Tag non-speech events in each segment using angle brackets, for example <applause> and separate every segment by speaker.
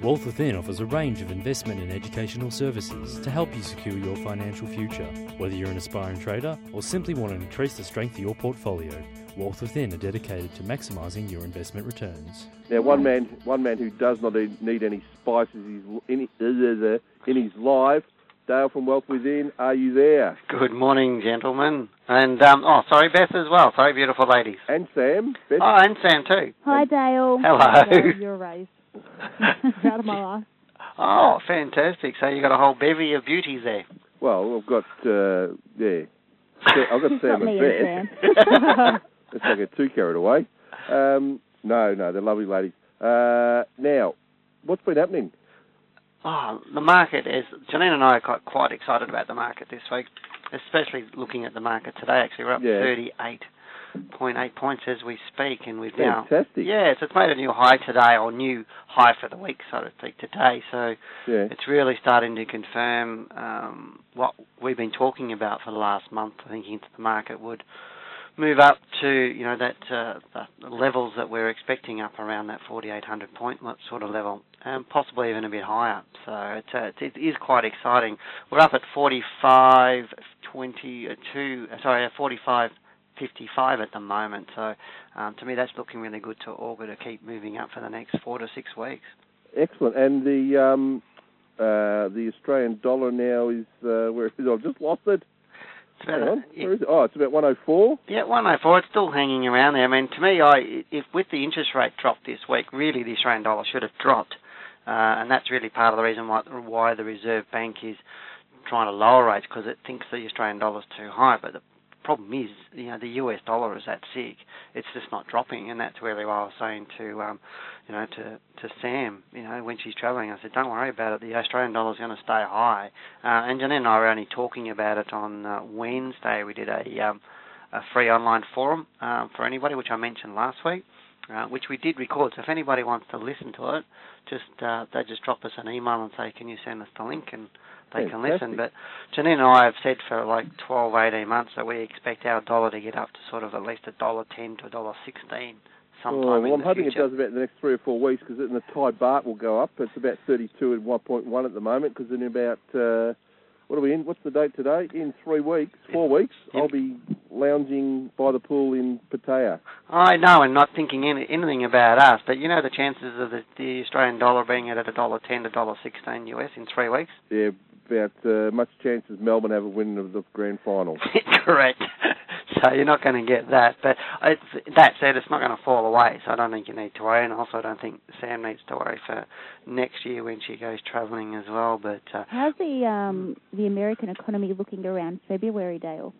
Speaker 1: Wealth Within offers a range of investment and educational services to help you secure your financial future. Whether you're an aspiring trader or simply want to increase the strength of your portfolio, Wealth Within are dedicated to maximising your investment returns.
Speaker 2: Now, one man, one man who does not need any spices in his, uh, uh, uh, in his life. Dale from Wealth Within, are you there?
Speaker 3: Good morning, gentlemen. And, um, oh, sorry, Beth as well. Sorry, beautiful ladies.
Speaker 2: And Sam. Beth.
Speaker 3: Oh, and Sam too.
Speaker 4: Hi, Dale.
Speaker 3: Hello.
Speaker 5: You're raised. <laughs> Out of my life.
Speaker 3: Oh, fantastic. So you got a whole bevy of beauties there.
Speaker 2: Well, I've got, uh, yeah. I've got <laughs> Sam
Speaker 4: Not
Speaker 2: and Beth.
Speaker 4: and
Speaker 2: Let's <laughs> not get too carried away. Um, no, no, they're lovely ladies. Uh, now, what's been happening?
Speaker 3: Oh, the market is. Janine and I are quite, quite excited about the market this week, especially looking at the market today. Actually, we're up
Speaker 2: Yeah.
Speaker 3: 38.8 points as we speak, and we've now.
Speaker 2: Fantastic.
Speaker 3: Yeah, so it's made a new high today, or new high for the week, so to speak, today. So
Speaker 2: Yeah.
Speaker 3: it's really starting to confirm um, what we've been talking about for the last month. Thinking that the market would move up to you know that uh, the levels that we're expecting up around that 4,800 point sort of level, and possibly even a bit higher. So it's, uh, it is quite exciting. We're up at 45.22, uh, sorry, uh, 45. 55 at the moment, so um, to me that's looking really good to augur to keep moving up for the next four to six weeks.
Speaker 2: Excellent. And the um, uh, the Australian dollar now is uh, where is it? I've just lost it.
Speaker 3: It's about
Speaker 2: on. Is it? Oh, it's about 104.
Speaker 3: Yeah, 104. It's still hanging around there. I mean, to me, I if with the interest rate drop this week, really the Australian dollar should have dropped, uh, and that's really part of the reason why why the Reserve Bank is trying to lower rates because it thinks the Australian dollar's too high. But the problem is, you know, the US dollar is that sick. It's just not dropping, and that's why I was saying to, um, you know, to to Sam, you know, when she's travelling, I said, don't worry about it. The Australian dollar's going to stay high. Uh, and Janine and I were only talking about it on uh, Wednesday. We did a um, a free online forum um, for anybody, which I mentioned last week, uh, which we did record. So if anybody wants to listen to it, just uh, they just drop us an email and say, can you send us the link, and they can listen. But Janine and I have said for like 12, 18 months that we expect our dollar to get up to sort of at least a dollar ten to a dollar sixteen sometime
Speaker 2: Oh, well, I'm hoping
Speaker 3: future.
Speaker 2: it does about the next three or four weeks because then the Thai baht will go up. It's about 32 and 1.1 at the moment because in about uh, what are we in? What's the date today? In three weeks, four weeks,
Speaker 3: Yep.
Speaker 2: I'll be lounging by the pool in Pattaya.
Speaker 3: I know, and not thinking any, anything about us, but you know the chances of the, the Australian dollar being at a dollar ten to dollar sixteen US in three weeks.
Speaker 2: Yeah, about uh, much chance as Melbourne have a win of the grand final. <laughs>
Speaker 3: Correct. So you're not going to get that. But that said, it's not going to fall away. So I don't think you need to worry, and also I don't think Sam needs to worry for next year when she goes travelling as well. But uh,
Speaker 4: How's the um the American economy looking around February, Dale?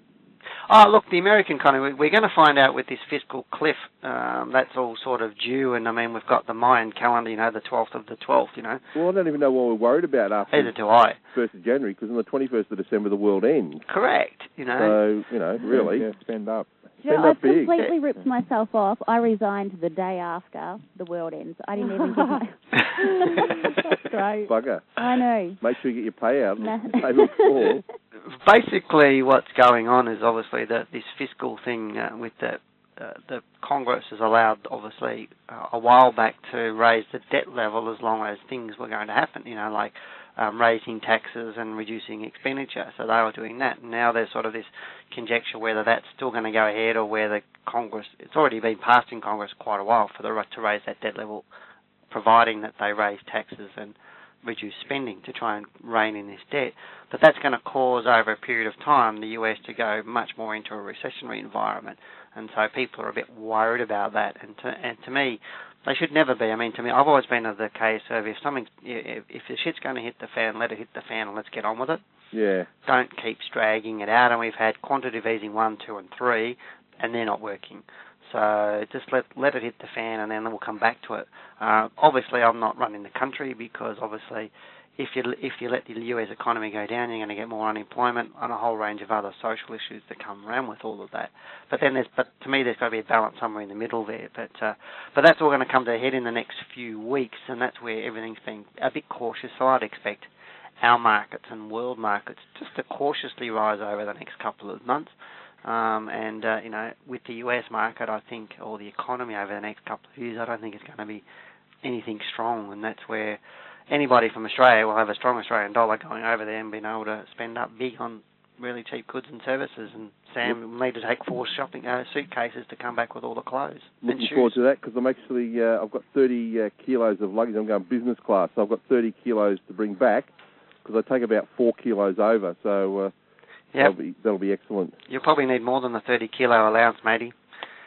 Speaker 3: Oh, look, the American economy, we're going to find out with this fiscal cliff. Um, that's all sort of due, and I mean, we've got the Mayan calendar, you know, the 12th of the 12th, you know.
Speaker 2: Well, I don't even know what we're worried about after
Speaker 3: Either do I.
Speaker 2: 1st of January because on the 21st of December the world ends.
Speaker 3: Correct, you know.
Speaker 2: So, you know, really.
Speaker 6: Yeah, spend up.
Speaker 4: You know, I've
Speaker 2: big.
Speaker 4: completely ripped myself off. I resigned the day after the world ends. I didn't even give <laughs> my. <laughs>
Speaker 5: That's great.
Speaker 2: Bugger.
Speaker 4: I know.
Speaker 2: Make sure you get your payout
Speaker 4: No. <laughs>
Speaker 3: Basically, what's going on is obviously that this fiscal thing uh, with the uh, the Congress has allowed, obviously, uh, a while back to raise the debt level as long as things were going to happen. You know, like um, raising taxes and reducing expenditure. So they were doing that. Now there's sort of this conjecture whether that's still going to go ahead or whether Congress. It's already been passed in Congress quite a while for the right to raise that debt level, providing that they raise taxes and reduce spending to try and rein in this debt. But that's going to cause over a period of time the US to go much more into a recessionary environment, and so people are a bit worried about that. And to, and to me, they should never be. I mean, to me, I've always been of the case of if something, if, if the shit's going to hit the fan, let it hit the fan, and let's get on with it.
Speaker 2: Yeah.
Speaker 3: Don't keep dragging it out. And we've had quantitative easing one, two, and three, and they're not working. So just let let it hit the fan, and then we'll come back to it. Uh, obviously, I'm not running the country because obviously, if you if you let the U.S. economy go down, you're going to get more unemployment and a whole range of other social issues that come around with all of that. But then there's but to me, there's got to be a balance somewhere in the middle there. But uh, but that's all going to come to a head in the next few weeks, and that's where everything's been a bit cautious. So I'd expect our markets and world markets just to cautiously rise over the next couple of months. Um, and uh, you know, with the US market, I think, or the economy over the next couple of years, I don't think it's going to be anything strong, and that's where anybody from Australia will have a strong Australian dollar going over there and being able to spend up big on really cheap goods and services. And Sam will need to take four shopping uh, suitcases to come back with all the clothes
Speaker 2: Looking forward to that because I'm actually uh, I've got 30 uh, kilos of luggage. I'm going business class, so I've got 30 kilos to bring back because I take about four kilos over. So uh,
Speaker 3: Yep.
Speaker 2: that'll be that'll be excellent.
Speaker 3: You'll probably need more than the 30 kilo allowance, matey.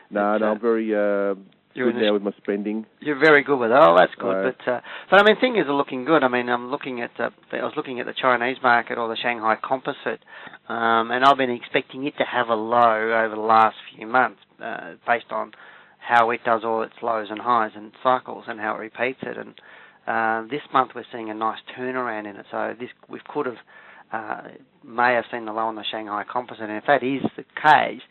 Speaker 2: No,
Speaker 3: It's,
Speaker 2: no,
Speaker 3: uh,
Speaker 2: I'm very uh,
Speaker 3: You're
Speaker 2: good now with my spending.
Speaker 3: You're very good with it. Oh, that's good.
Speaker 2: Right.
Speaker 3: But uh, but I mean, things are looking good. I mean, I'm looking at the, I was looking at the Chinese market or the Shanghai Composite, um, and I've been expecting it to have a low over the last few months, uh, based on how it does all its lows and highs and cycles and how it repeats it. And uh, this month we're seeing a nice turnaround in it. So this we could have uh, may have seen the low on the Shanghai Composite, and if that is the case,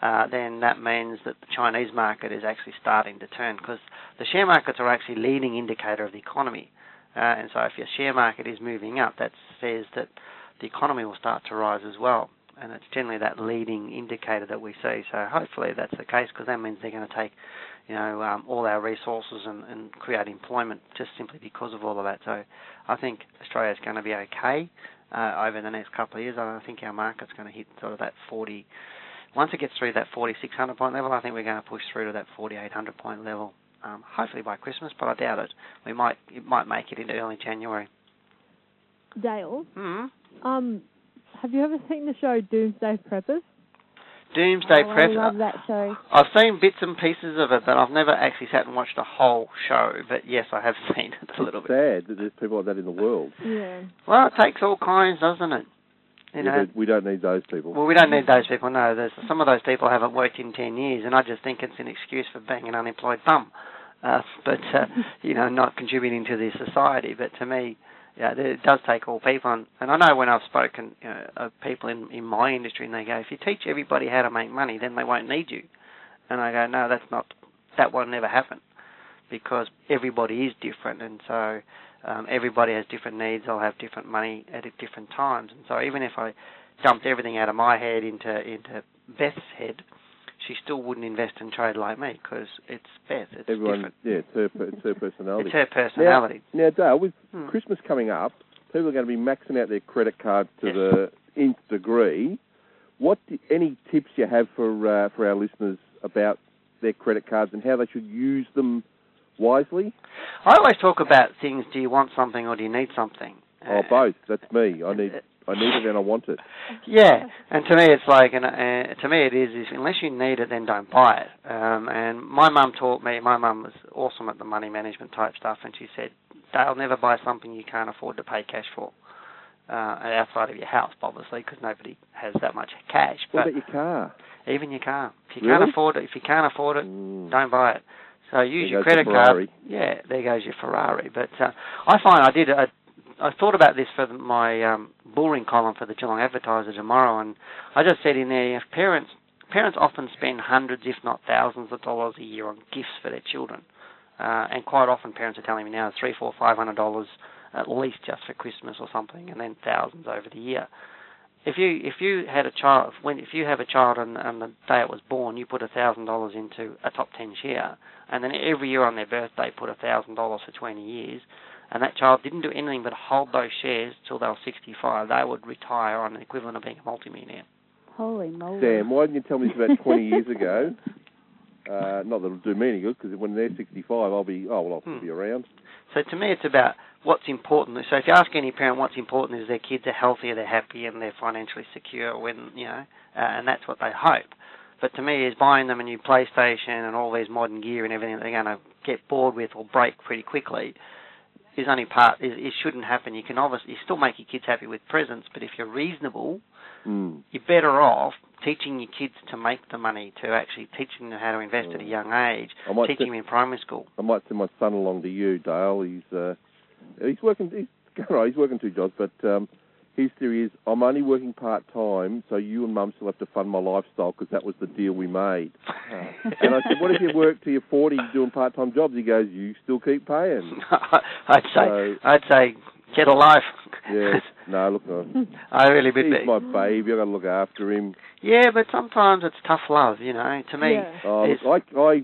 Speaker 3: uh, then that means that the Chinese market is actually starting to turn because the share markets are actually leading indicator of the economy. Uh, and so if your share market is moving up, that says that the economy will start to rise as well. And it's generally that leading indicator that we see. So hopefully that's the case because that means they're going to take, you know, um, all our resources and, and create employment just simply because of all of that. So I think Australia's going to be okay uh, over the next couple of years. I think our market's going to hit sort of that 40. Once it gets through that 4,600 point level, I think we're going to push through to that 4,800 point level. Um, hopefully by Christmas, but I doubt it. We might it might make it into early January.
Speaker 5: Dale,
Speaker 3: hmm
Speaker 5: um, have you ever seen the show Doomsday Preppers?
Speaker 3: Doomsday
Speaker 4: oh,
Speaker 3: Prep.
Speaker 4: I love that show.
Speaker 3: I've seen bits and pieces of it, but I've never actually sat and watched a whole show. But yes, I have <laughs> seen it a little
Speaker 2: it's
Speaker 3: bit.
Speaker 2: sad that there's people like that in the world.
Speaker 5: Yeah.
Speaker 3: Well, it takes all kinds, doesn't it? You know,
Speaker 2: but we don't need those people.
Speaker 3: Well, we don't need those people. No, there's some of those people haven't worked in ten years, and I just think it's an excuse for being an unemployed bum. Uh, <laughs> but uh, you know, not contributing to the society. But to me, yeah, it does take all people. And, and I know when I've spoken you know, of people in in my industry, and they go, if you teach everybody how to make money, then they won't need you. And I go, no, that's not. That will never happen, because everybody is different, and so um, everybody has different needs. They'll have different money at different times, and so even if I dumped everything out of my head into into Beth's head, she still wouldn't invest and trade like me because it's Beth. It's
Speaker 2: Everyone,
Speaker 3: different.
Speaker 2: yeah, it's her, it's her <laughs> personality.
Speaker 3: It's her personality.
Speaker 2: Now, now Dale, with
Speaker 3: Hmm.
Speaker 2: Christmas coming up, people are going to be maxing out their credit cards to
Speaker 3: Yes.
Speaker 2: the nth degree. What do, any tips you have for uh, for our listeners about their credit cards and how they should use them wisely?
Speaker 3: I always talk about things. Do you want something or do you need something?
Speaker 2: Oh,
Speaker 3: Uh,
Speaker 2: both. That's me. I need I need it and I want it.
Speaker 3: Yeah, and to me it's like, and uh, to me it is, is unless you need it, then don't buy it. Um, and my mum taught me. My mum was awesome at the money management type stuff, and she said, "Dale, never buy something you can't afford to pay cash for." Uh, outside of your house, obviously, because nobody has that much cash.
Speaker 2: What
Speaker 3: But
Speaker 2: about your car?
Speaker 3: even your car, if you
Speaker 2: Really?
Speaker 3: can't afford it, if you can't afford it,
Speaker 2: Mm.
Speaker 3: don't buy it. So use
Speaker 2: There
Speaker 3: your credit card. Yeah, there goes your Ferrari. But uh, I find I did. I, I thought about this for my um, bullring column for the Geelong Advertiser tomorrow, and I just said in there, parents parents often spend hundreds, if not thousands, of dollars a year on gifts for their children, uh, and quite often parents are telling me now three, four, five hundred dollars at least just for Christmas or something, and then thousands over the year. If you if you had a child when if you have a child and, and the day it was born, you put a thousand dollars into a top ten share, and then every year on their birthday put a thousand dollars for twenty years, and that child didn't do anything but hold those shares till they were sixty five, they would retire on the equivalent of being a multimillionaire.
Speaker 4: Holy moly.
Speaker 2: Sam, why didn't you tell me this about 20 years ago? <laughs> Uh, not that it'll do me any good, because when they're 65, I'll be, oh, well, I'll
Speaker 3: Hmm.
Speaker 2: be around.
Speaker 3: So to me, it's about what's important. So if you ask any parent what's important is their kids are healthy, they're happy, and they're financially secure. When you know, uh, and that's what they hope. But to me, is buying them a new PlayStation and all these modern gear and everything that they're going to get bored with or break pretty quickly is only part. Is, it shouldn't happen. You can obviously you still make your kids happy with presents, but if you're reasonable,
Speaker 2: Mm.
Speaker 3: you're better off teaching your kids to make the money, to actually teaching them how to invest at a young age, teaching
Speaker 2: send,
Speaker 3: them in primary school.
Speaker 2: I might send my son along to you, Dale. He's uh, he's working. He's. <laughs> He's working two jobs, but um, his theory is I'm only working part time, so you and Mum still have to fund my lifestyle because that was the deal we made. <laughs> and I said, what if you work till you're 40 doing part time jobs? He goes, you still keep paying. <laughs>
Speaker 3: I'd say
Speaker 2: So-
Speaker 3: I'd say get a life.
Speaker 2: Yeah. <laughs> No, look, uh,
Speaker 3: I really bit
Speaker 2: he's my baby. I got to look after him.
Speaker 3: Yeah, but sometimes it's tough love, you know. To me,
Speaker 5: Yeah.
Speaker 2: Oh,
Speaker 3: It's-
Speaker 2: look, I I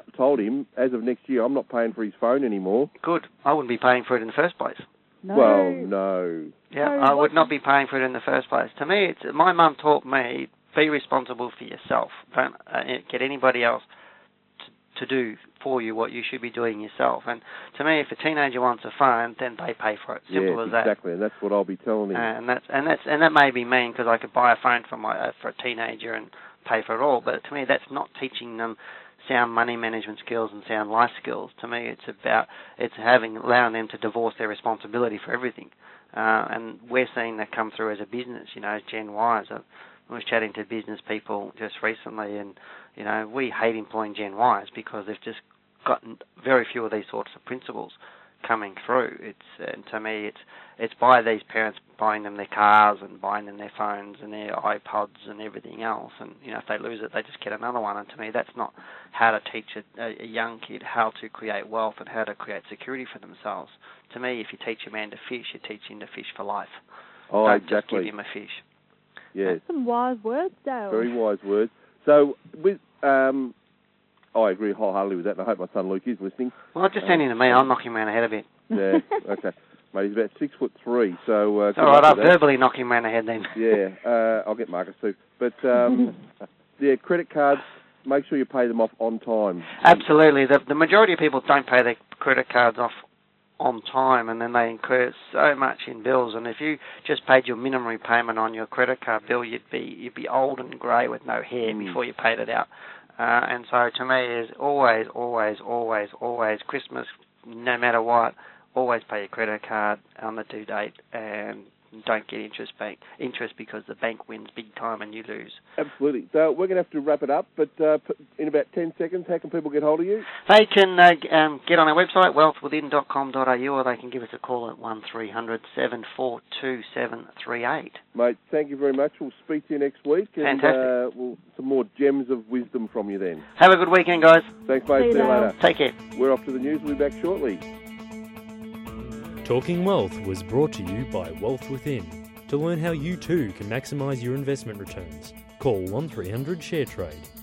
Speaker 2: t- told him, as of next year, I'm not paying for his phone anymore.
Speaker 3: Good. I wouldn't be paying for it in the first place.
Speaker 4: No.
Speaker 2: Well, no.
Speaker 3: Yeah,
Speaker 5: So
Speaker 3: I would not be paying for it in the first place. To me, it's my mum taught me be responsible for yourself. Don't uh, get anybody else to, to do for you what you should be doing yourself. And to me, if a teenager wants a phone, then they pay for it. Simple
Speaker 2: yeah,
Speaker 3: as that.
Speaker 2: exactly, and that's what I'll be telling him.
Speaker 3: And that's and that's and that may be mean because I could buy a phone for my uh, for a teenager and pay for it all. But to me, that's not teaching them sound money management skills and sound life skills. To me, it's about it's having allowing them to divorce their responsibility for everything. Uh, and we're seeing that come through as a business. You know, Gen Ys. I was chatting to business people just recently, and you know, we hate employing Gen Ys because they've just gotten very few of these sorts of principles coming through. It's and to me, it's it's by these parents buying them their cars and buying them their phones and their iPods and everything else. And you know, if they lose it, they just get another one. And to me, that's not how to teach a, a, a young kid how to create wealth and how to create security for themselves. To me, if you teach a man to fish, you teach him to fish for life.
Speaker 2: oh,
Speaker 3: Don't just give him a fish.
Speaker 2: Yes,
Speaker 5: Some wise words, Dale.
Speaker 2: very wise words. So, with um, I agree wholeheartedly with that, and I hope my son Luke is listening.
Speaker 3: Well, just send him to me. I'll knock him around the head a bit.
Speaker 2: Yeah, <laughs> okay. Mate, he's about six foot three, so uh,
Speaker 3: It's all right. I'll
Speaker 2: that.
Speaker 3: verbally knock him around the head then.
Speaker 2: Yeah, uh, I'll get Marcus too. But um, <laughs> yeah, credit cards. Make sure you pay them off on time.
Speaker 3: Absolutely. The, the majority of people don't pay their credit cards off on time and then they incur so much in bills and if you just paid your minimum repayment on your credit card bill you'd be you'd be old and grey with no hair
Speaker 2: Mm.
Speaker 3: before you paid it out. Uh, and so to me is always, always, always, always Christmas, no matter what, always pay your credit card on the due date and don't get interest bank interest because the bank wins big time and you lose.
Speaker 2: Absolutely. So we're going to have to wrap it up, but uh, in about 10 seconds, how can people get hold of you?
Speaker 3: They can uh, um, get on our website, wealthwithin.com.au, or they can give us a call at 1300 742 738.
Speaker 2: Mate, thank you very much. We'll speak to you next week. And
Speaker 3: Fantastic.
Speaker 2: uh, we'll some more gems of wisdom from you then.
Speaker 3: Have a good weekend, guys.
Speaker 2: Thanks, mate.
Speaker 5: See you
Speaker 2: See you
Speaker 5: later.
Speaker 2: later.
Speaker 3: Take care.
Speaker 2: We're off to the news. We'll be back shortly.
Speaker 1: Talking Wealth was brought to you by Wealth Within. To learn how you too can maximise your investment returns, call 1300 ShareTrade